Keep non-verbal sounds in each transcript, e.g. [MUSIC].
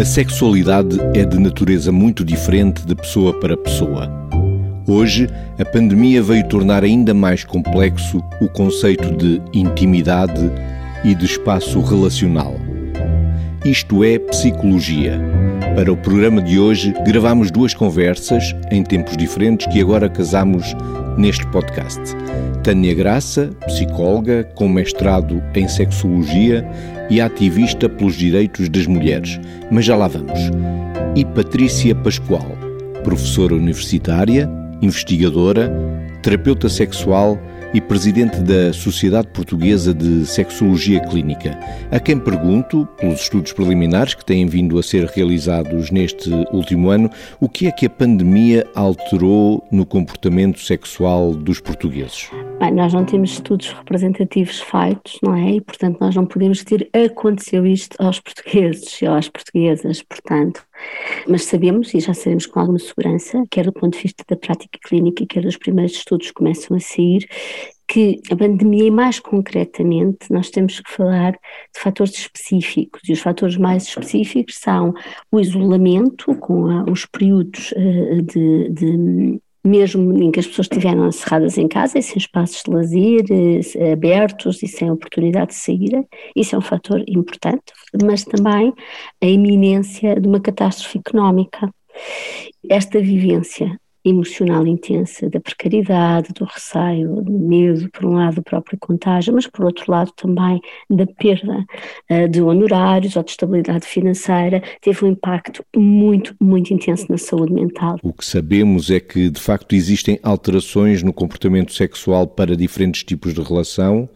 A sexualidade é de natureza muito diferente de pessoa para pessoa. Hoje, a pandemia veio tornar ainda mais complexo o conceito de intimidade e de espaço relacional. Isto é psicologia. Para o programa de hoje, gravamos duas conversas em tempos diferentes que agora casamos neste podcast. Tânia Graça, psicóloga com mestrado em sexologia e ativista pelos direitos das mulheres, mas já lá vamos. E Patrícia Pascoal, professora universitária, investigadora, terapeuta sexual e presidente da Sociedade Portuguesa de Sexologia Clínica, a quem pergunto, pelos estudos preliminares que têm vindo a ser realizados neste último ano, o que é que a pandemia alterou no comportamento sexual dos portugueses? Bem, nós não temos estudos representativos feitos, não é? E, portanto, nós não podemos dizer aconteceu isto aos portugueses e às portuguesas, portanto. Mas sabemos, e já sabemos com alguma segurança, quer do ponto de vista da prática clínica, quer dos primeiros estudos que começam a sair, que a pandemia, e mais concretamente, nós temos que falar de fatores específicos, e os fatores mais específicos são o isolamento, com a, os períodos uh, de, de mesmo em que as pessoas estiveram encerradas em casa e sem espaços de lazer eh, abertos e sem oportunidade de sair, isso é um fator importante, mas também a iminência de uma catástrofe económica. Esta vivência emocional intensa da precariedade, do receio, do medo, por um lado, do próprio contágio, mas por outro lado também da perda uh, de honorários ou de estabilidade financeira, teve um impacto muito, muito intenso na saúde mental. O que sabemos é que, de facto, existem alterações no comportamento sexual para diferentes tipos de relação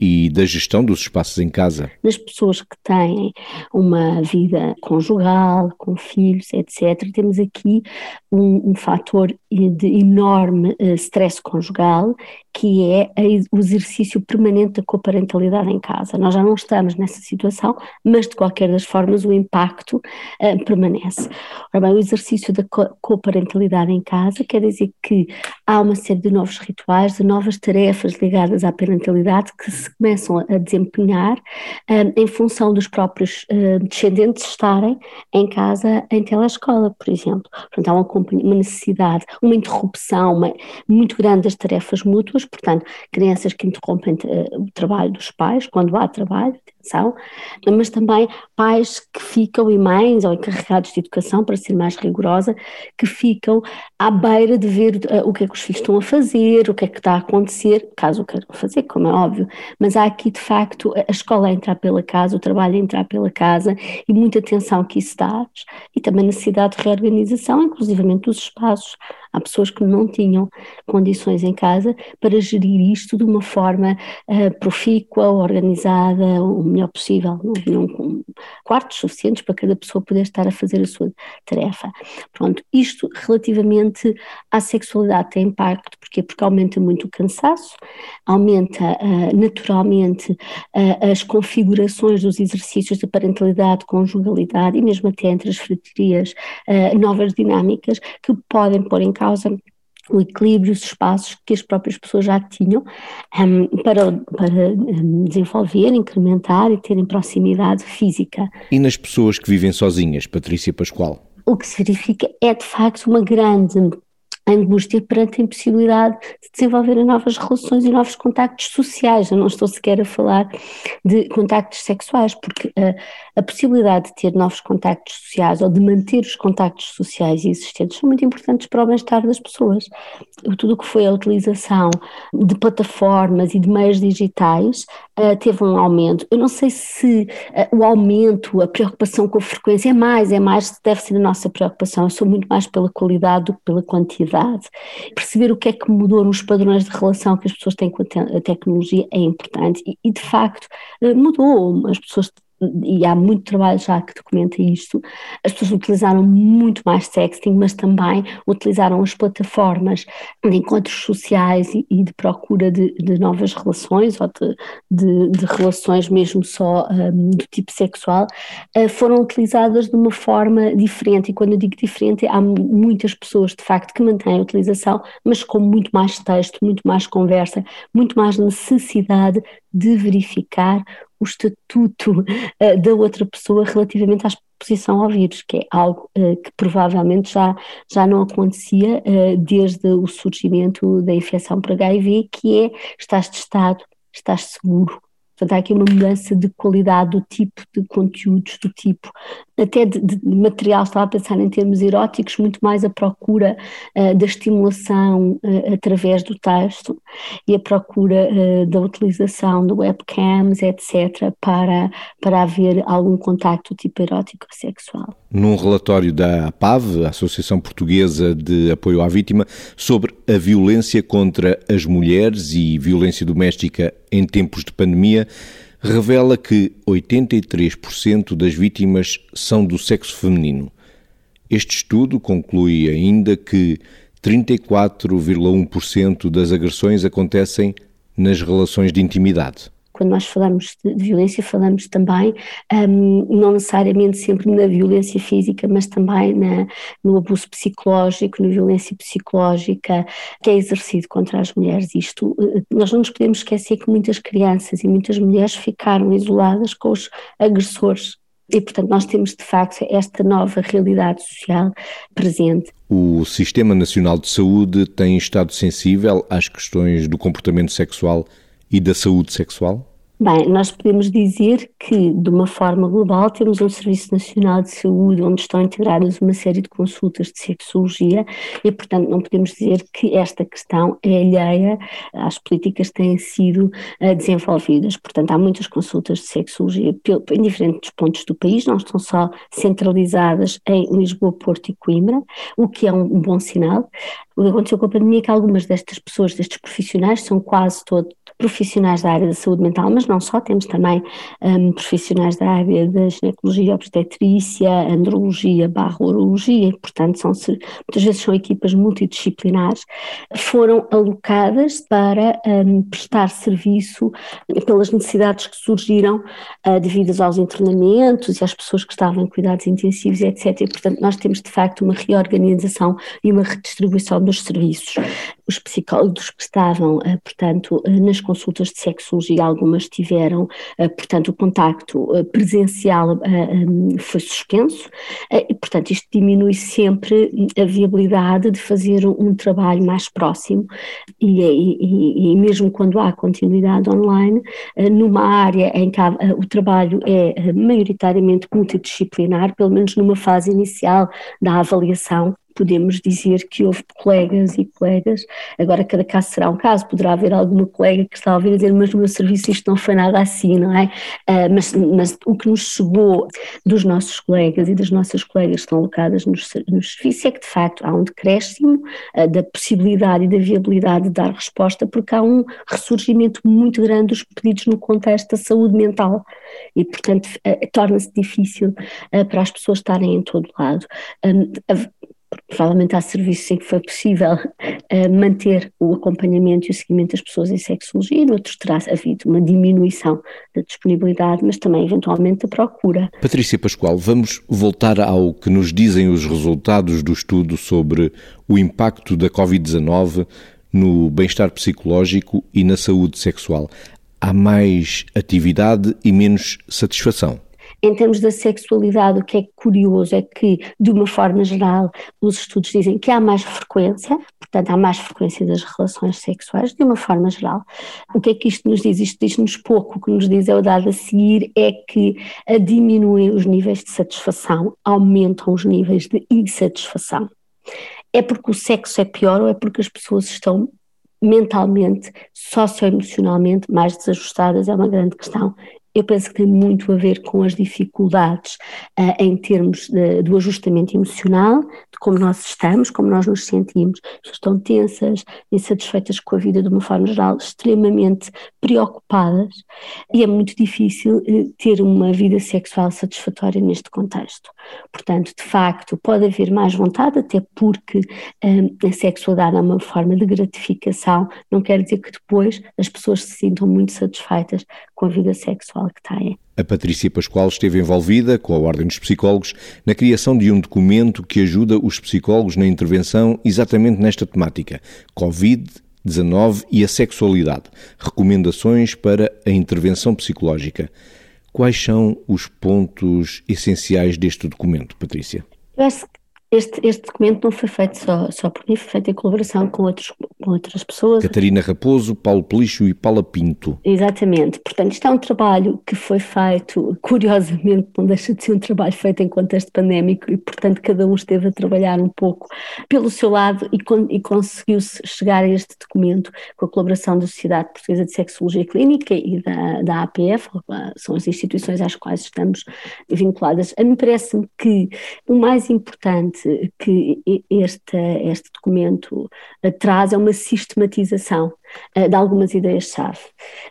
e da gestão dos espaços em casa. Nas pessoas que têm uma vida conjugal, com filhos, etc., temos aqui um, um fator de enorme uh, stress conjugal, que é o exercício permanente da coparentalidade em casa. Nós já não estamos nessa situação, mas de qualquer das formas o impacto uh, permanece. Ora bem, o exercício da co coparentalidade em casa quer dizer que há uma série de novos rituais, de novas tarefas ligadas à parentalidade que se começam a desempenhar uh, em função dos próprios descendentes estarem em casa em telescola, por exemplo. Portanto, há uma, uma necessidade, uma interrupção uma, muito grande das tarefas mútuas, portanto, crianças que interrompem uh, o trabalho dos pais, quando há trabalho, atenção, mas também pais que ficam e mães ou encarregados de educação, para ser mais rigorosa, que ficam à beira de ver uh, o que é que os filhos estão a fazer, o que é que está a acontecer, caso o queiram fazer, como é óbvio, mas há aqui de facto a escola a entrar pela casa, o trabalho a entrar pela casa e muita atenção que isso dá e também necessidade de reorganização, inclusivamente dos espaços. Há pessoas que não tinham condições em casa para gerir isto de uma forma uh, profícua, organizada, o melhor possível. Não tinham quartos suficientes para cada pessoa poder estar a fazer a sua tarefa. Pronto, isto relativamente à sexualidade tem impacto, porque Porque aumenta muito o cansaço, aumenta uh, naturalmente uh, as configurações dos exercícios de parentalidade, conjugalidade e mesmo até entre as fraterias, novas dinâmicas que podem pôr em causa o equilíbrio, os espaços que as próprias pessoas já tinham um, para, para um, desenvolver, incrementar e terem proximidade física. E nas pessoas que vivem sozinhas, Patrícia Pascoal? O que se verifica é de facto uma grande angústia perante a impossibilidade de desenvolver novas relações e novos contactos sociais. Eu não estou sequer a falar de contactos sexuais, porque a, a possibilidade de ter novos contactos sociais ou de manter os contactos sociais existentes são muito importantes para o bem-estar das pessoas. Tudo o que foi a utilização de plataformas e de meios digitais uh, teve um aumento. Eu não sei se uh, o aumento, a preocupação com a frequência é mais, é mais, deve ser a nossa preocupação. Eu sou muito mais pela qualidade do que pela quantidade perceber o que é que mudou nos padrões de relação que as pessoas têm com a, tecnologia é importante e, e de facto eh, mudou, as pessoas e há muito trabalho já que documenta isto, as pessoas utilizaram muito mais sexting, mas também utilizaram as plataformas de encontros sociais e, e de procura de, de, novas relações ou de, de, de relações mesmo só um, do tipo sexual, uh, foram utilizadas de uma forma diferente. E quando eu digo diferente, há muitas pessoas de facto que mantêm a utilização, mas com muito mais texto, muito mais conversa, muito mais necessidade de verificar o estatuto uh, da outra pessoa relativamente à exposição ao vírus, que é algo uh, que provavelmente já, já não acontecia uh, desde o surgimento da infecção por HIV, que é estás testado, estás seguro, Portanto, há aqui uma mudança de qualidade do tipo de conteúdos, do tipo, até de, de material, estava a pensar em termos eróticos, muito mais a procura uh, da estimulação uh, através do texto e a procura uh, da utilização de webcams, etc., para, para haver algum contacto tipo erótico sexual. Num relatório da APAV, Associação Portuguesa de Apoio à Vítima, sobre a violência contra as mulheres e violência doméstica em tempos de pandemia, revela que 83% das vítimas são do sexo feminino. Este estudo conclui ainda que 34,1% das agressões acontecem nas relações de intimidade quando nós falamos de, violência, falamos também, um, não necessariamente sempre na violência física, mas também na, no abuso psicológico, na violência psicológica que é exercido contra as mulheres. Isto, eh, nós não nos podemos esquecer que muitas crianças e muitas mulheres ficaram isoladas com os agressores e, portanto, nós temos de facto esta nova realidade social presente. O Sistema Nacional de Saúde tem estado sensível às questões do comportamento sexual e da saúde sexual? Bem, nós podemos dizer que, de uma forma global, temos um Serviço Nacional de Saúde onde estão integradas uma série de consultas de sexologia e, portanto, não podemos dizer que esta questão é alheia às políticas que têm sido uh, desenvolvidas. Portanto, há muitas consultas de sexologia em diferentes pontos do país, não estão só centralizadas em Lisboa, Porto e Coimbra, o que é um bom sinal. O que aconteceu com a pandemia é que algumas destas pessoas, destes profissionais, são quase todos profissionais da área da saúde mental, mas não só, temos também um, profissionais da área da ginecologia, obstetrícia, andrologia, barra urologia, portanto, são, muitas vezes são equipas multidisciplinares, foram alocadas para um, prestar serviço pelas necessidades que surgiram uh, devidas aos internamentos e às pessoas que estavam em cuidados intensivos, etc. E, portanto, nós temos de facto uma reorganização e uma redistribuição dos serviços. Os psicólogos que estavam, uh, portanto, uh, nas consultas de sexologia, algumas tiveram, uh, portanto, o contacto presencial foi suspenso e, portanto, isto diminui sempre a viabilidade de fazer um trabalho mais próximo e, e, e, mesmo quando há continuidade online, numa área em que há, o trabalho é maioritariamente multidisciplinar, pelo menos numa fase inicial da avaliação, podemos dizer que houve colegas e colegas, agora cada caso será um caso, poderá haver alguma colega que está a ouvir dizer, mas no meu serviço isto não foi nada assim, não é? Uh, mas, mas, o que nos chegou dos nossos colegas e das nossas colegas que estão alocadas nos, nos serviços é que de facto há um decréscimo uh, da possibilidade e da viabilidade de dar resposta, porque há um ressurgimento muito grande dos pedidos no contexto da saúde mental. E portanto uh, torna-se difícil para as pessoas estarem em todo lado provavelmente há serviços em que foi possível uh, manter o acompanhamento e o seguimento das pessoas em sexologia, e noutros terá havido uma diminuição da disponibilidade, mas também eventualmente da procura. Patrícia Pascoal, vamos voltar ao que nos dizem os resultados do estudo sobre o impacto da Covid-19 no bem-estar psicológico e na saúde sexual. Há mais atividade e menos satisfação. Em termos da sexualidade, o que é curioso é que, de uma forma geral, os estudos dizem que há mais frequência, portanto, há mais frequência das relações sexuais, de uma forma geral. O que é que isto nos diz? Isto diz-nos pouco. O que nos diz é o dado a seguir é que diminuem os níveis de satisfação, aumentam os níveis de insatisfação. É porque o sexo é pior ou é porque as pessoas estão mentalmente, socioemocionalmente mais desajustadas? É uma grande questão eu penso que tem muito a ver com as dificuldades uh, em termos de, do ajustamento emocional, de como nós estamos, como nós nos sentimos. Estão tensas, insatisfeitas com a vida de uma forma geral, extremamente preocupadas e é muito difícil uh, ter uma vida sexual satisfatória neste contexto. Portanto, de facto, pode haver mais vontade, até porque eh, a sexualidade é uma forma de gratificação, não quer dizer que depois as pessoas se sintam muito satisfeitas com a vida sexual que têm. A Patrícia Pascoal esteve envolvida, com a Ordem dos Psicólogos, na criação de um documento que ajuda os psicólogos na intervenção exatamente nesta temática: Covid Covid-19 e a sexualidade. Recomendações para a intervenção psicológica. Quais são os pontos essenciais deste documento, Patrícia? Eu acho que este, este documento não foi feito só, só por mim, foi feito em colaboração com, outros, com outras pessoas. Catarina Raposo, Paulo Pelixo e Paula Pinto. Exatamente. Portanto, isto é um trabalho que foi feito, curiosamente, não deixa de ser um trabalho feito em contexto pandémico e, portanto, cada um esteve a trabalhar um pouco pelo seu lado e, con e conseguiu-se chegar a este documento com a colaboração da Sociedade Portuguesa de Sexologia Clínica e da, da APF, são as instituições às quais estamos vinculadas. A mim parece-me que o mais importante que este, este documento eh, traz é uma sistematização eh, de algumas ideias-chave.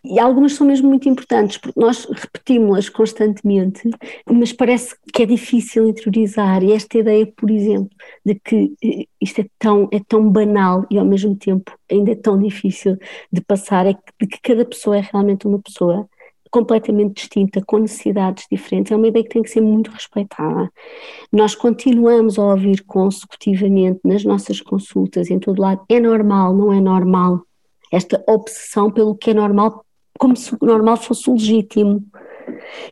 E algumas são mesmo muito importantes, porque nós repetimos-las constantemente, mas parece que é difícil interiorizar. E esta ideia, por exemplo, de que eh, isto é tão, é tão banal e ao mesmo tempo ainda é tão difícil de passar, é de que cada pessoa é realmente uma pessoa completamente distinta, com necessidades diferentes, é uma ideia que tem que ser muito respeitada. Nós continuamos a ouvir consecutivamente nas nossas consultas, em todo lado, é normal, não é normal, esta obsessão pelo que é normal, como se o normal fosse legítimo.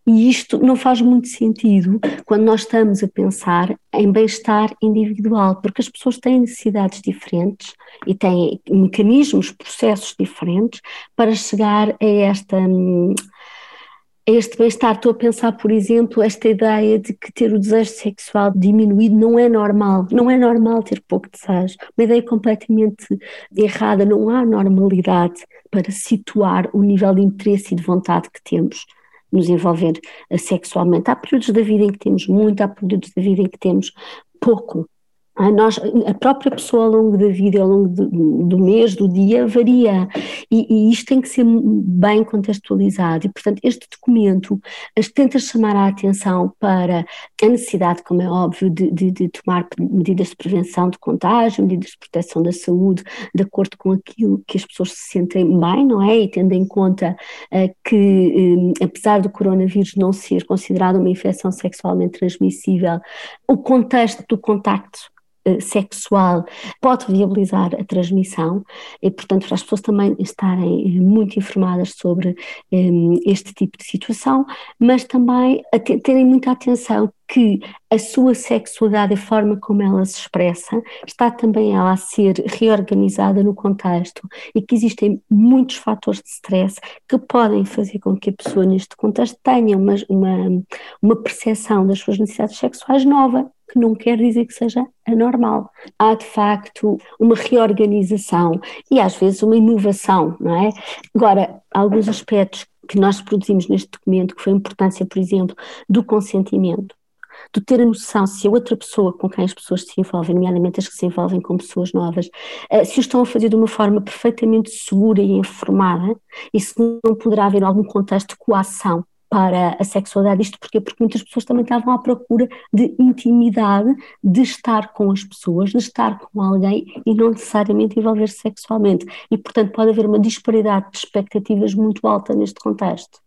E isto não faz muito sentido quando nós estamos a pensar em bem-estar individual, porque as pessoas têm necessidades diferentes e têm mecanismos, processos diferentes para chegar a esta este bem-estar. Estou a pensar, por exemplo, esta ideia de que ter o desejo sexual diminuído não é normal. Não é normal ter pouco desejo. Uma ideia completamente errada. Não há normalidade para situar o nível de interesse e de vontade que temos nos envolver sexualmente. Há períodos da vida em que temos muito, há períodos da vida em que temos pouco. A, nós, a própria pessoa ao longo da vida, ao longo do, do mês, do dia, varia e, e, isto tem que ser bem contextualizado e, portanto, este documento tenta chamar a atenção para a necessidade, como é óbvio, de, de, de, tomar medidas de prevenção de contágio, medidas de proteção da saúde, de acordo com aquilo que as pessoas se sentem bem, não é? E tendo em conta uh, que, uh, apesar do coronavírus não ser considerado uma infecção sexualmente transmissível, o contexto do contacto eh, sexual pode viabilizar a transmissão e, portanto, para as pessoas também estarem eh, muito informadas sobre um, este tipo de situação, mas também terem muita atenção que a sua sexualidade, a forma como ela se expressa, está também ela a ser reorganizada no contexto e que existem muitos fatores de stress que podem fazer com que a pessoa neste contexto tenha uma, uma, uma percepção das suas necessidades sexuais nova que não quer dizer que seja anormal. Há de facto uma reorganização e às vezes uma inovação, não é? Agora, alguns aspectos que nós produzimos neste documento, que foi a importância, por exemplo, do consentimento, de ter a noção se a outra pessoa com quem as pessoas se envolvem, nomeadamente as que se envolvem com pessoas novas, eh, se o estão a fazer de uma forma perfeitamente segura e informada, e se não poderá haver algum contexto de coação para a sexualidade. Isto porquê? Porque muitas pessoas também estavam à procura de intimidade, de estar com as pessoas, de estar com alguém e não necessariamente envolver-se sexualmente. E, portanto, pode haver uma disparidade de expectativas muito alta neste contexto.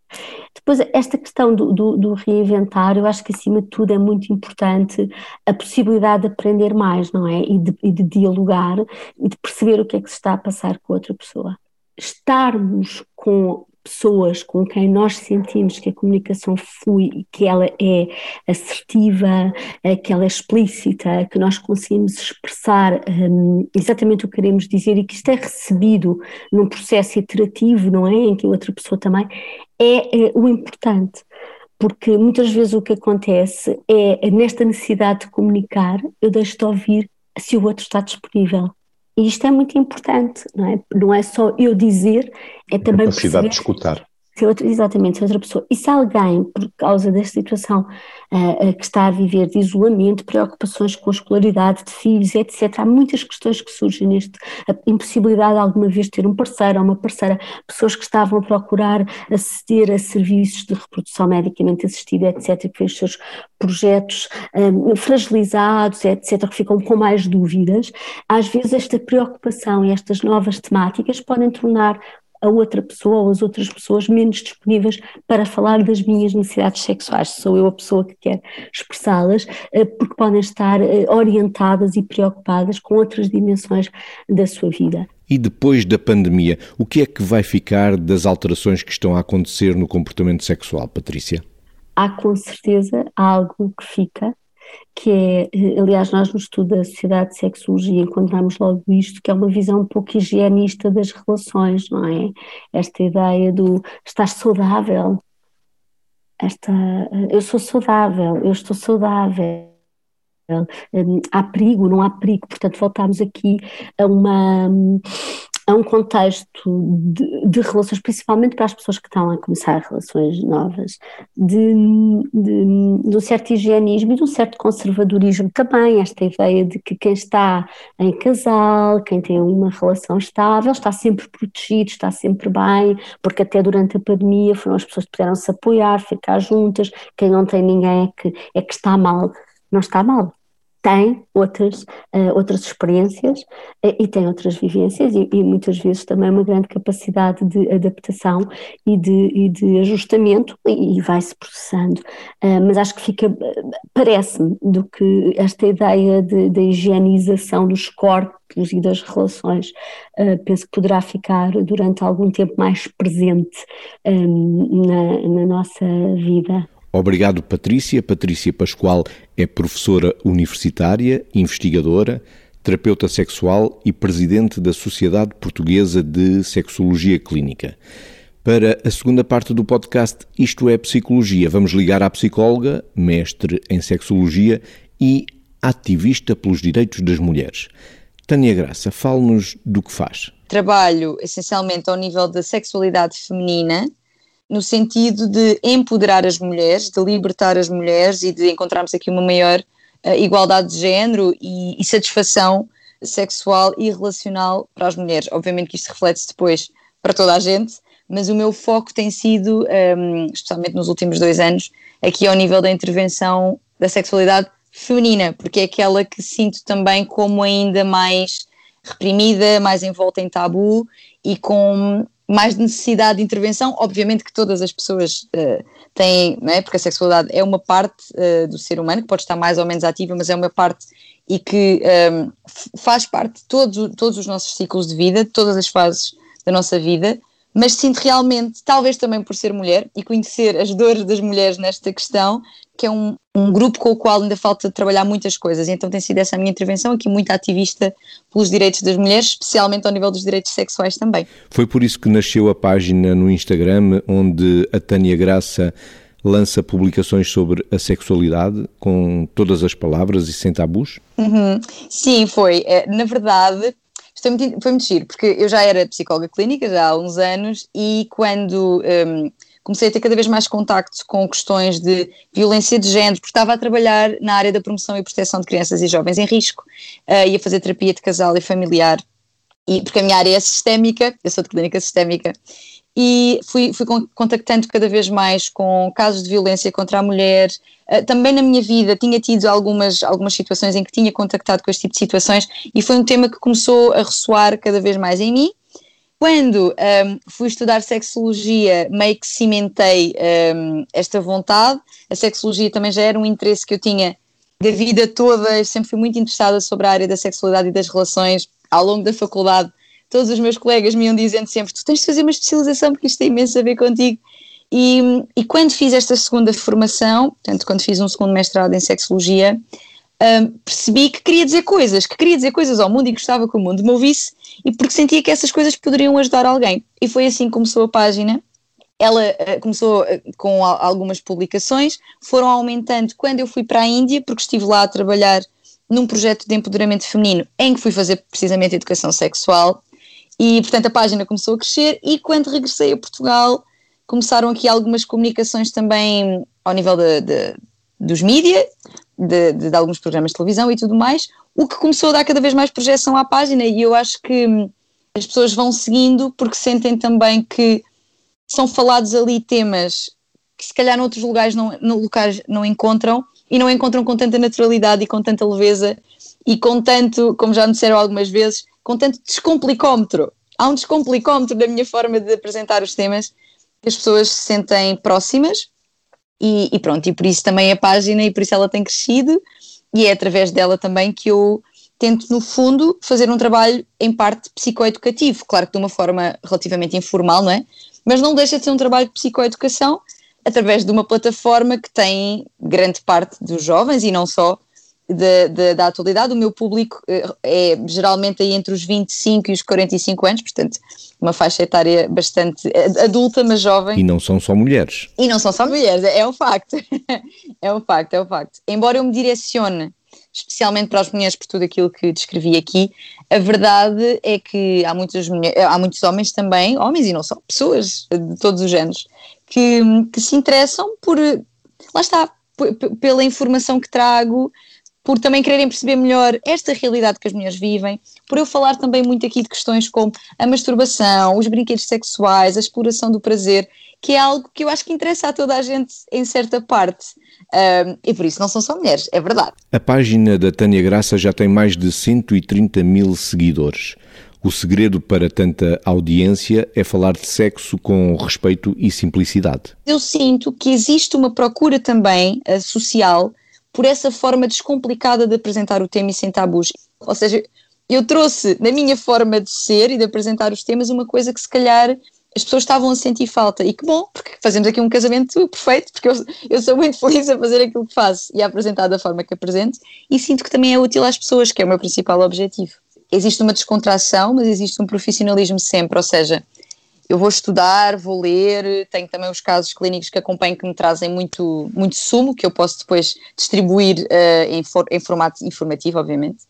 Depois, esta questão do, do, do, reinventar, eu acho que acima de tudo é muito importante a possibilidade de aprender mais, não é? E de, e de dialogar e de perceber o que é que se está a passar com outra pessoa. Estarmos com pessoas com quem nós sentimos que a comunicação flui, que ela é assertiva, eh, que ela é explícita, que nós conseguimos expressar um, exatamente o que queremos dizer e que isto é recebido num processo iterativo, não é? Em que a outra pessoa também, é, é o importante porque muitas vezes o que acontece é, nesta necessidade de comunicar, eu deixo de ouvir se o outro está disponível. E isto é muito importante, não é? Não é só eu dizer, é também. A capacidade de escutar. Se outra, exatamente, se outra pessoa. E se alguém, por causa desta situação uh, que está a viver de isolamento, preocupações com a escolaridade de filhos, etc., há muitas questões que surgem neste. A impossibilidade de alguma vez ter um parceiro ou uma parceira, pessoas que estavam a procurar aceder a serviços de reprodução medicamente assistida, etc., que fez os seus projetos um, eh, fragilizados, etc., que ficam com mais dúvidas. Às vezes, esta preocupação e estas novas temáticas podem tornar a outra pessoa ou as outras pessoas menos disponíveis para falar das minhas necessidades sexuais. Sou eu a pessoa que quer expressá-las, eh, porque podem estar eh, orientadas e preocupadas com outras dimensões da sua vida. E depois da pandemia, o que é que vai ficar das alterações que estão a acontecer no comportamento sexual, Patrícia? Há com certeza algo que fica, que é, eh, aliás, nós no estudo da Sociedade de Sexologia encontramos logo isto, que é uma visão um pouco higienista das relações, não é? Esta ideia do estar saudável, esta, eh, eu sou saudável, eu estou saudável, hum, há perigo, não há perigo, portanto voltamos aqui a uma a um contexto de, de, relações, principalmente para as pessoas que estão a começar relações novas, de, de, de, um certo higienismo e de um certo conservadorismo também, esta ideia de que quem está em casal, quem tem uma relação estável, está sempre protegido, está sempre bem, porque até durante a pandemia foram as pessoas que puderam se apoiar, ficar juntas, quem não tem ninguém é que, é que está mal, não está mal, tem outras, uh, outras experiências uh, e tem outras vivências e, e, muitas vezes também uma grande capacidade de adaptação e de, e de ajustamento e, e vai-se processando. Uh, mas acho que fica, parece-me, do que esta ideia da higienização dos corpos e das relações, penso que poderá ficar durante algum tempo mais presente um, na, na nossa vida. Obrigado, Patrícia. Patrícia Pascoal é professora universitária, investigadora, terapeuta sexual e presidente da Sociedade Portuguesa de Sexologia Clínica. Para a segunda parte do podcast Isto é Psicologia, vamos ligar à psicóloga, mestre em sexologia e ativista pelos direitos das mulheres. Tânia Graça, fale-nos do que faz. Trabalho essencialmente ao nível da sexualidade feminina no sentido de empoderar as mulheres, de libertar as mulheres e de encontrarmos aqui uma maior uh, igualdade de género e, e, satisfação sexual e relacional para as mulheres. Obviamente que isto reflete-se depois para toda a gente, mas o meu foco tem sido, um, ehm, especialmente nos últimos dois anos, aqui ao nível da intervenção da sexualidade feminina, porque é aquela que sinto também como ainda mais reprimida, mais envolta em tabu e com mais necessidade de intervenção. Obviamente que todas as pessoas uh, têm, não é? porque a sexualidade é uma parte uh, do ser humano que pode estar mais ou menos ativa, mas é uma parte e que um, ehm, faz parte de todos, todos os nossos ciclos de vida, de todas as fases da nossa vida. Mas sinto realmente, talvez também por ser mulher e conhecer as dores das mulheres nesta questão, que é um, um grupo com o qual ainda falta trabalhar muitas coisas. Então tem sido essa a minha intervenção aqui, muito ativista pelos direitos das mulheres, especialmente ao nível dos direitos sexuais também. Foi por isso que nasceu a página no Instagram, onde a Tânia Graça lança publicações sobre a sexualidade com todas as palavras e sem tabus? Uhum. Sim, foi. É, na verdade, foi muito, foi muito giro, porque eu já era psicóloga clínica já há uns anos e quando um, comecei a ter cada vez mais contactos com questões de violência de género, porque estava a trabalhar na área da promoção e proteção de crianças e jovens em risco, uh, e a fazer terapia de casal e familiar, e, porque a minha área é sistémica, eu sou de clínica sistémica, e fui, fui contactando cada vez mais com casos de violência contra a mulher. Uh, também na minha vida tinha tido algumas, algumas situações em que tinha contactado com este tipo de situações e foi um tema que começou a ressoar cada vez mais em mim quando um, fui estudar sexologia, meio que cimentei um, esta vontade. A sexologia também já era um interesse que eu tinha da vida toda, eu sempre fui muito interessada sobre a área da sexualidade e das relações. Ao longo da faculdade, todos os meus colegas me iam dizendo sempre: Tu tens de fazer uma especialização porque isto tem imenso a ver contigo. E, e quando fiz esta segunda formação, portanto, quando fiz um segundo mestrado em sexologia, um, percebi que queria dizer coisas, que queria dizer coisas ao mundo e gostava que o mundo me ouvisse e porque sentia que essas coisas poderiam ajudar alguém. E foi assim que começou a página. Ela uh, começou uh, com algumas publicações, foram aumentando quando eu fui para a Índia, porque estive lá a trabalhar num projeto de empoderamento feminino em que fui fazer precisamente educação sexual e portanto a página começou a crescer e quando regressei a Portugal começaram aqui algumas comunicações também ao nível de, de dos mídias, de, de, de, alguns programas de televisão e tudo mais, o que começou a dar cada vez mais projeção à página. E eu acho que hum, as pessoas vão seguindo porque sentem também que são falados ali temas que se calhar noutros lugares não, locais não encontram e não encontram com tanta naturalidade e com tanta leveza e com tanto, como já me disseram algumas vezes, com tanto descomplicómetro. Há um descomplicómetro da minha forma de apresentar os temas que as pessoas se sentem próximas e, e, pronto, e por isso também a página e por isso ela tem crescido e é através dela também que eu tento, no fundo, fazer um trabalho em parte psicoeducativo, claro que de uma forma relativamente informal, não é? Mas não deixa de ser um trabalho de psicoeducação através de uma plataforma que tem grande parte dos jovens e não só de, de, da atualidade. O meu público eh, é geralmente aí entre os 25 e os 45 anos, portanto, uma faixa etária bastante adulta, mas jovem. E não são só mulheres. E não são só mulheres, é um facto. [LAUGHS] é um facto, é um facto. Embora eu me direcione especialmente para as mulheres por tudo aquilo que descrevi aqui, a verdade é que há muitas mulheres, há muitos homens também, homens e não só, pessoas de todos os géneros, que, que se interessam por, lá está, pela informação que trago, por também quererem perceber melhor esta realidade que as mulheres vivem, por eu falar também muito aqui de questões como a masturbação, os brinquedos sexuais, a exploração do prazer, que é algo que eu acho que interessa a toda a gente em certa parte. Um, e por isso não são só mulheres, é verdade. A página da Tânia Graça já tem mais de 130 mil seguidores. O segredo para tanta audiência é falar de sexo com respeito e simplicidade. Eu sinto que existe uma procura também uh, social por essa forma descomplicada de apresentar o tema e sem tabus. Ou seja, eu trouxe na minha forma de ser e de apresentar os temas uma coisa que se calhar as pessoas estavam a sentir falta. E que bom, porque fazemos aqui um casamento perfeito, porque eu, eu sou muito feliz a fazer aquilo que faço e a apresentar da forma que apresento, e sinto que também é útil às pessoas, que é o meu principal objetivo. Existe uma descontração, mas existe um profissionalismo sempre, ou seja, eu vou estudar, vou ler, tenho também os casos clínicos que acompanho que me trazem muito, muito sumo, que eu posso depois distribuir uh, em, for, em formato informativo, obviamente,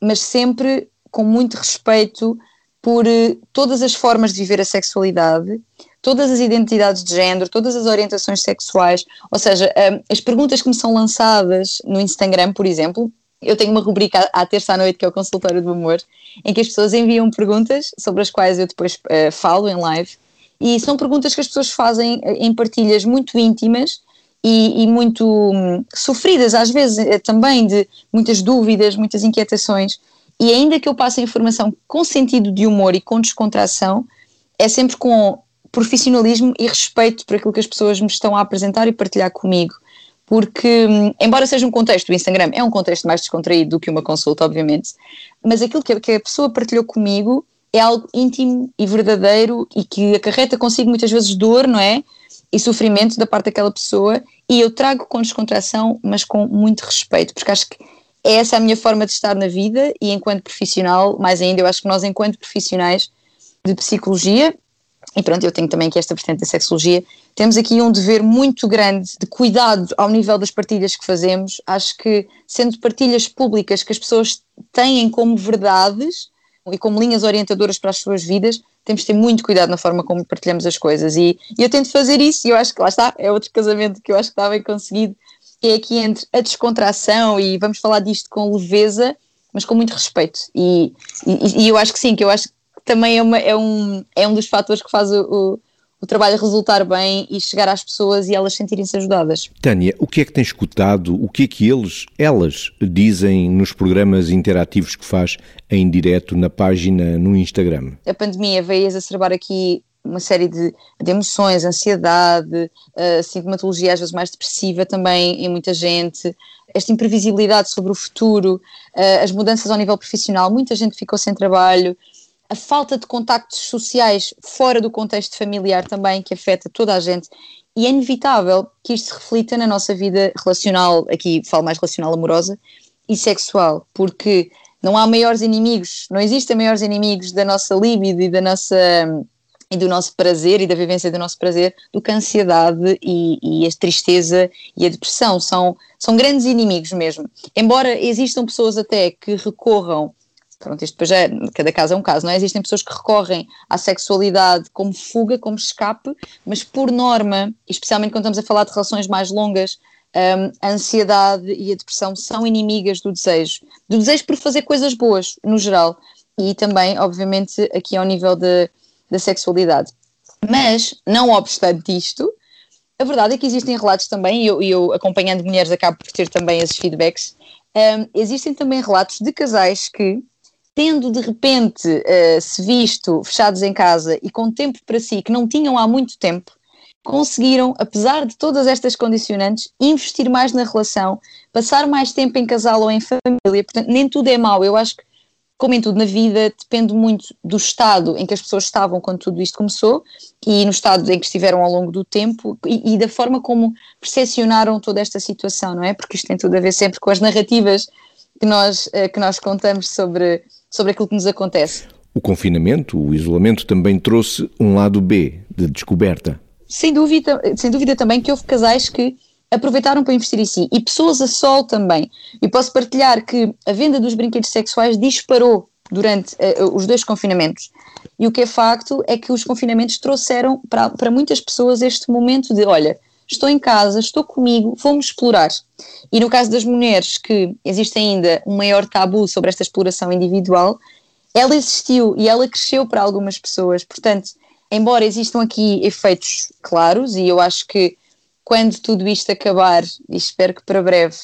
mas sempre com muito respeito por uh, todas as formas de viver a sexualidade, todas as identidades de género, todas as orientações sexuais, ou seja, uh, as perguntas que me são lançadas no Instagram, por exemplo, eu tenho uma rubrica à terça à noite que é o consultório do amor, em que as pessoas enviam perguntas sobre as quais eu depois uh, falo em live. E são perguntas que as pessoas fazem eh, em partilhas muito íntimas e, e muito hum, sofridas, às vezes eh, também de muitas dúvidas, muitas inquietações. E ainda que eu passe a informação com sentido de humor e com descontração, é sempre com profissionalismo e respeito por aquilo que as pessoas me estão a apresentar e partilhar comigo porque, hum, embora seja um contexto, o Instagram é um contexto mais descontraído do que uma consulta, obviamente, mas aquilo que a, pessoa partilhou comigo é algo íntimo e verdadeiro e que acarreta consigo muitas vezes dor, não é? E sofrimento da parte daquela pessoa, e eu trago com descontração, mas com muito respeito, porque acho que é essa a minha forma de estar na vida e enquanto profissional, mais ainda, eu acho que nós, enquanto profissionais de psicologia, e pronto, eu tenho também aqui esta vertente da sexologia, temos aqui um dever muito grande de cuidado ao nível das partilhas que fazemos. Acho que, sendo partilhas públicas que as pessoas têm como verdades e como linhas orientadoras para as suas vidas, temos de ter muito cuidado na forma como partilhamos as coisas. E, e eu tento fazer isso, e eu acho que lá está, é outro casamento que eu acho que está bem conseguido, que é aqui entre a descontração e vamos falar disto com leveza, mas com muito respeito. E, e, e eu acho que sim, que eu acho também é, uma, é, um, é um dos fatores que faz o, o, trabalho resultar bem e chegar às pessoas e elas sentirem-se ajudadas. Tânia, o que é que tens escutado, o que é que eles, elas, dizem nos programas interativos que faz em direto na página no Instagram? A pandemia veio exacerbar aqui uma série de, de emoções, ansiedade, uh, sintomatologia às vezes mais depressiva também em muita gente, esta imprevisibilidade sobre o futuro, uh, as mudanças ao nível profissional, muita gente ficou sem trabalho, a falta de contactos sociais fora do contexto familiar também, que afeta toda a gente, e é inevitável que isto se reflita na nossa vida relacional, aqui falo mais relacional amorosa, e sexual, porque não há maiores inimigos, não existem maiores inimigos da nossa libido e da nossa e do nosso prazer e da vivência do nosso prazer do que a ansiedade e, e a tristeza e a depressão são, são grandes inimigos mesmo. Embora existam pessoas até que recorram Pronto, isto depois é, cada caso é um caso, não é? Existem pessoas que recorrem à sexualidade como fuga, como escape, mas por norma, especialmente quando estamos a falar de relações mais longas, um, a ansiedade e a depressão são inimigas do desejo. Do desejo por fazer coisas boas, no geral. E também, obviamente, aqui ao nível da sexualidade. Mas, não obstante isto, a verdade é que existem relatos também, e eu, eu acompanhando mulheres acabo por ter também esses feedbacks, um, existem também relatos de casais que tendo de repente uh, se visto fechados em casa e com tempo para si que não tinham há muito tempo, conseguiram, apesar de todas estas condicionantes, investir mais na relação, passar mais tempo em casal ou em família. Portanto, nem tudo é mau. Eu acho que, como em tudo na vida, depende muito do estado em que as pessoas estavam quando tudo isto começou e no estado em que estiveram ao longo do tempo e, e da forma como percepcionaram toda esta situação, não é? Porque isto tem tudo a ver sempre com as narrativas que nós, eh, que nós contamos sobre, sobre aquilo que nos acontece. O confinamento, o isolamento também trouxe um lado B de descoberta sem dúvida, sem dúvida também que houve casais que aproveitaram para investir em si e pessoas a sol também. E posso partilhar que a venda dos brinquedos sexuais disparou durante uh, os dois confinamentos. E o que é facto é que os confinamentos trouxeram para, para muitas pessoas este momento de: olha, estou em casa, estou comigo, vamos explorar. E no caso das mulheres, que existe ainda um maior tabu sobre esta exploração individual, ela existiu e ela cresceu para algumas pessoas. Portanto, embora existam aqui efeitos claros, e eu acho que quando tudo isto acabar, e espero que para breve,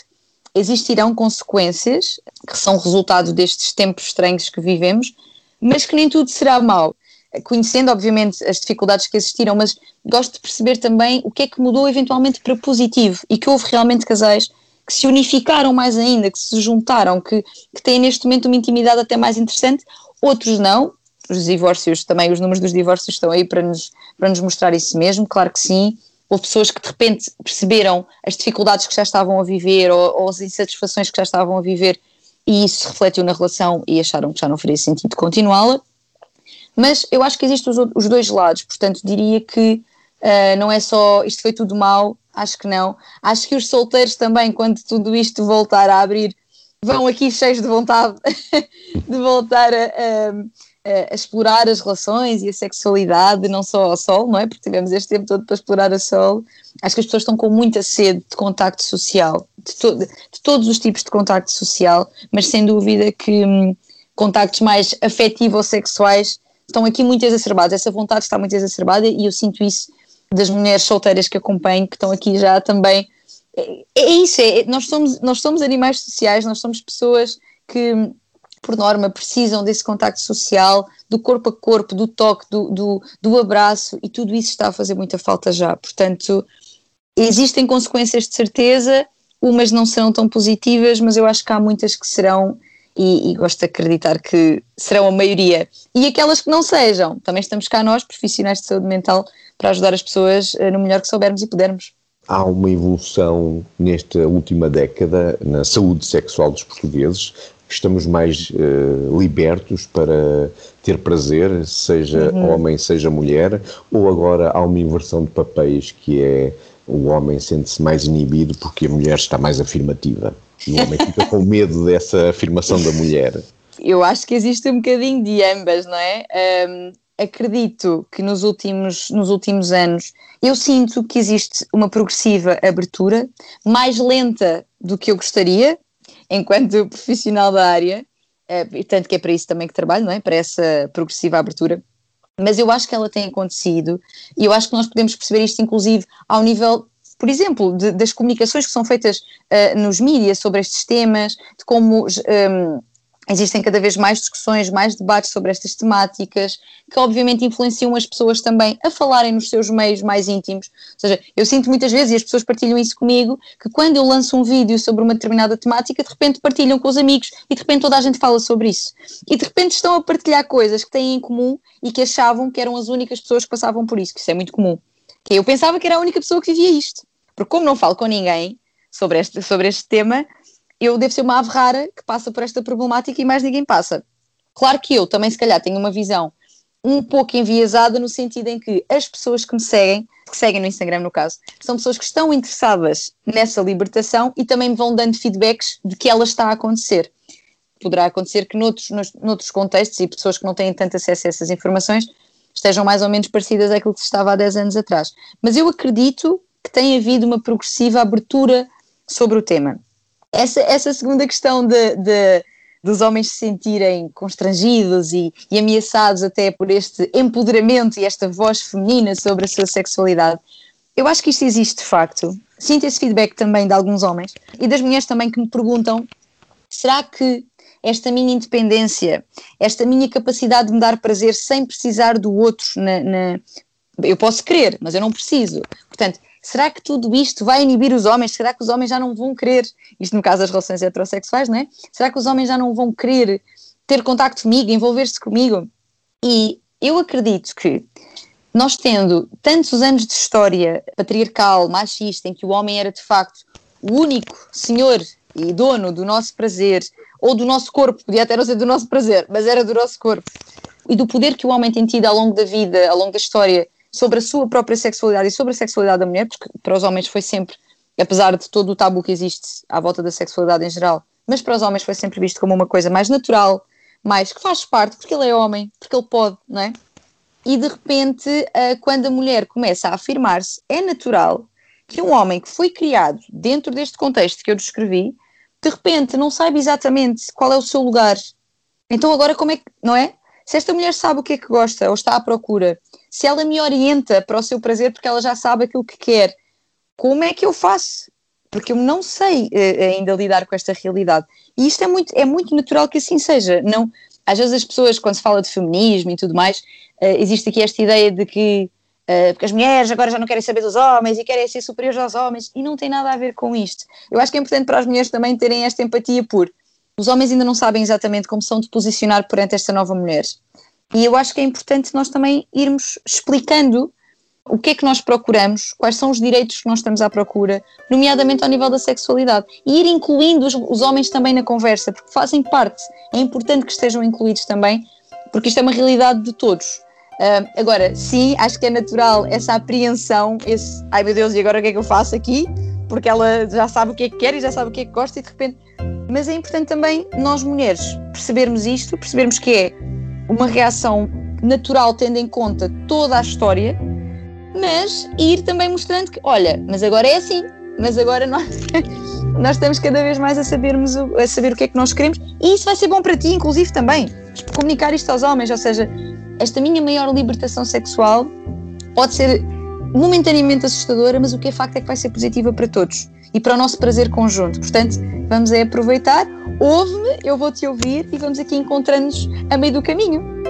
existirão consequências que são resultado destes tempos estranhos que vivemos, mas que nem tudo será mau. Conhecendo, obviamente, as dificuldades que existiram, mas gosto de perceber também o que é que mudou eventualmente para positivo e que houve realmente casais que se unificaram mais ainda, que se juntaram, que, que têm neste momento uma intimidade até mais interessante, outros não, os divórcios também, os números dos divórcios estão aí para nos, para nos mostrar isso mesmo, claro que sim. Houve pessoas que de repente perceberam as dificuldades que já estavam a viver ou, ou as insatisfações que já estavam a viver e isso se refletiu na relação e acharam que já não faria sentido continuá-la. Mas eu acho que existem os, os dois lados, portanto diria que uh, não é só isto foi tudo mal, acho que não. Acho que os solteiros também, quando tudo isto voltar a abrir, vão aqui cheios de vontade [LAUGHS] de voltar a, a a, explorar as relações e a sexualidade, não só ao sol, não é? Porque tivemos este tempo todo para explorar a sol. Acho que as pessoas estão com muita sede de contacto social, de, to de todos os tipos de contacto social, mas sem dúvida que hum, contactos mais afetivos ou sexuais estão aqui muito exacerbados. Essa vontade está muito exacerbada e eu sinto isso das mulheres solteiras que acompanho, que estão aqui já também. É, é isso, é, nós, somos, nós somos animais sociais, nós somos pessoas que por norma, precisam desse contacto social, do corpo a corpo, do toque, do, do, do abraço, e tudo isso está a fazer muita falta já. Portanto, existem consequências de certeza, umas não serão tão positivas, mas eu acho que há muitas que serão, e, e, gosto de acreditar que serão a maioria. E aquelas que não sejam, também estamos cá nós, profissionais de saúde mental, para ajudar as pessoas eh, no melhor que soubermos e pudermos. Há uma evolução nesta última década na saúde sexual dos portugueses estamos mais uh, libertos para ter prazer, seja uhum. homem, seja mulher, ou agora há uma inversão de papéis que é o homem sente-se mais inibido porque a mulher está mais afirmativa e o homem fica com medo dessa afirmação da mulher. Eu acho que existe um bocadinho de ambas, não é? Um, acredito que nos últimos, nos últimos anos eu sinto que existe uma progressiva abertura, mais lenta do que eu gostaria, enquanto profissional da área, é, tanto que é para isso também que trabalho, não é? Para essa progressiva abertura. Mas eu acho que ela tem acontecido e eu acho que nós podemos perceber isto, inclusive, ao nível, por exemplo, de, das comunicações que são feitas uh, nos mídias sobre estes temas, de como um, Existem cada vez mais discussões, mais debates sobre estas temáticas, que obviamente influenciam as pessoas também a falarem nos seus meios mais íntimos. Ou seja, eu sinto muitas vezes, e as pessoas partilham isso comigo, que quando eu lanço um vídeo sobre uma determinada temática, de repente partilham com os amigos e de repente toda a gente fala sobre isso. E de repente estão a partilhar coisas que têm em comum e que achavam que eram as únicas pessoas que passavam por isso, que isso é muito comum. Eu pensava que era a única pessoa que vivia isto. Porque como não falo com ninguém sobre este, sobre este tema, eu devo ser uma ave rara que passa por esta problemática e mais ninguém passa. Claro que eu também, se calhar, tenho uma visão um pouco enviesada no sentido em que as pessoas que me seguem, que seguem no Instagram no caso, são pessoas que estão interessadas nessa libertação e também me vão dando feedbacks de que ela está a acontecer. Poderá acontecer que noutros, noutros contextos e pessoas que não têm tanto acesso a essas informações estejam mais ou menos parecidas àquilo que se estava há 10 anos atrás. Mas eu acredito que tem havido uma progressiva abertura sobre o tema essa, essa segunda questão de, de dos homens se sentirem constrangidos e, e, ameaçados até por este empoderamento e esta voz feminina sobre a sua sexualidade. Eu acho que isto existe de facto. Sinto esse feedback também de alguns homens e das mulheres também que me perguntam: será que esta minha independência, esta minha capacidade de me dar prazer sem precisar do outro. Na, na... Eu posso querer, mas eu não preciso. Portanto, será que tudo isto vai inibir os homens? Será que os homens já não vão querer? Isto no caso das relações heterossexuais, não é? Será que os homens já não vão querer ter contacto comigo, envolver-se comigo? E eu acredito que nós tendo tantos anos de história patriarcal, machista, em que o homem era de facto o único senhor e dono do nosso prazer, ou do nosso corpo, podia até não ser do nosso prazer, mas era do nosso corpo, e do poder que o homem tem tido ao longo da vida, ao longo da história, sobre a sua própria sexualidade e sobre a sexualidade da mulher, porque para os homens foi sempre, apesar de todo o tabu que existe à volta da sexualidade em geral, mas para os homens foi sempre visto como uma coisa mais natural, mais que faz parte, porque ele é homem, porque ele pode, não é? E de repente, eh, quando a mulher começa a afirmar-se, é natural que um homem que foi criado dentro deste contexto que eu descrevi, de repente não saiba exatamente qual é o seu lugar. Então agora como é que, não é? Se esta mulher sabe o que é que gosta ou está à procura, se ela me orienta para o seu prazer porque ela já sabe aquilo que quer, como é que eu faço? Porque eu não sei uh, ainda lidar com esta realidade. E isto é muito, é muito natural que assim seja. Não, às vezes as pessoas, quando se fala de feminismo e tudo mais, uh, existe aqui esta ideia de que Uh, porque as mulheres agora já não querem saber dos homens e querem ser superiores aos homens, e não tem nada a ver com isto. Eu acho que é importante para as mulheres também terem esta empatia por os homens ainda não sabem exatamente como são de posicionar perante esta nova mulher. E eu acho que é importante nós também irmos explicando o que é que nós procuramos, quais são os direitos que nós estamos à procura, nomeadamente ao nível da sexualidade, e ir incluindo os, os homens também na conversa, porque fazem parte, é importante que estejam incluídos também, porque isto é uma realidade de todos. Uh, agora, sim, acho que é natural essa apreensão, esse ai meu Deus, e agora o que é que eu faço aqui? Porque ela já sabe o que é que quer e já sabe o que é que gosta e de repente. Mas é importante também nós mulheres percebermos isto, percebermos que é uma reação natural tendo em conta toda a história, mas ir também mostrando que, olha, mas agora é assim, mas agora nós, [LAUGHS] nós estamos cada vez mais a sabermos a saber o que é que nós queremos e isso vai ser bom para ti, inclusive também. Comunicar isto aos homens, ou seja, esta minha maior libertação sexual pode ser momentaneamente assustadora, mas o que é facto é que vai ser positiva para todos e para o nosso prazer conjunto. Portanto, vamos é aproveitar, ouve-me, eu vou te ouvir e vamos aqui encontrando-nos a meio do caminho.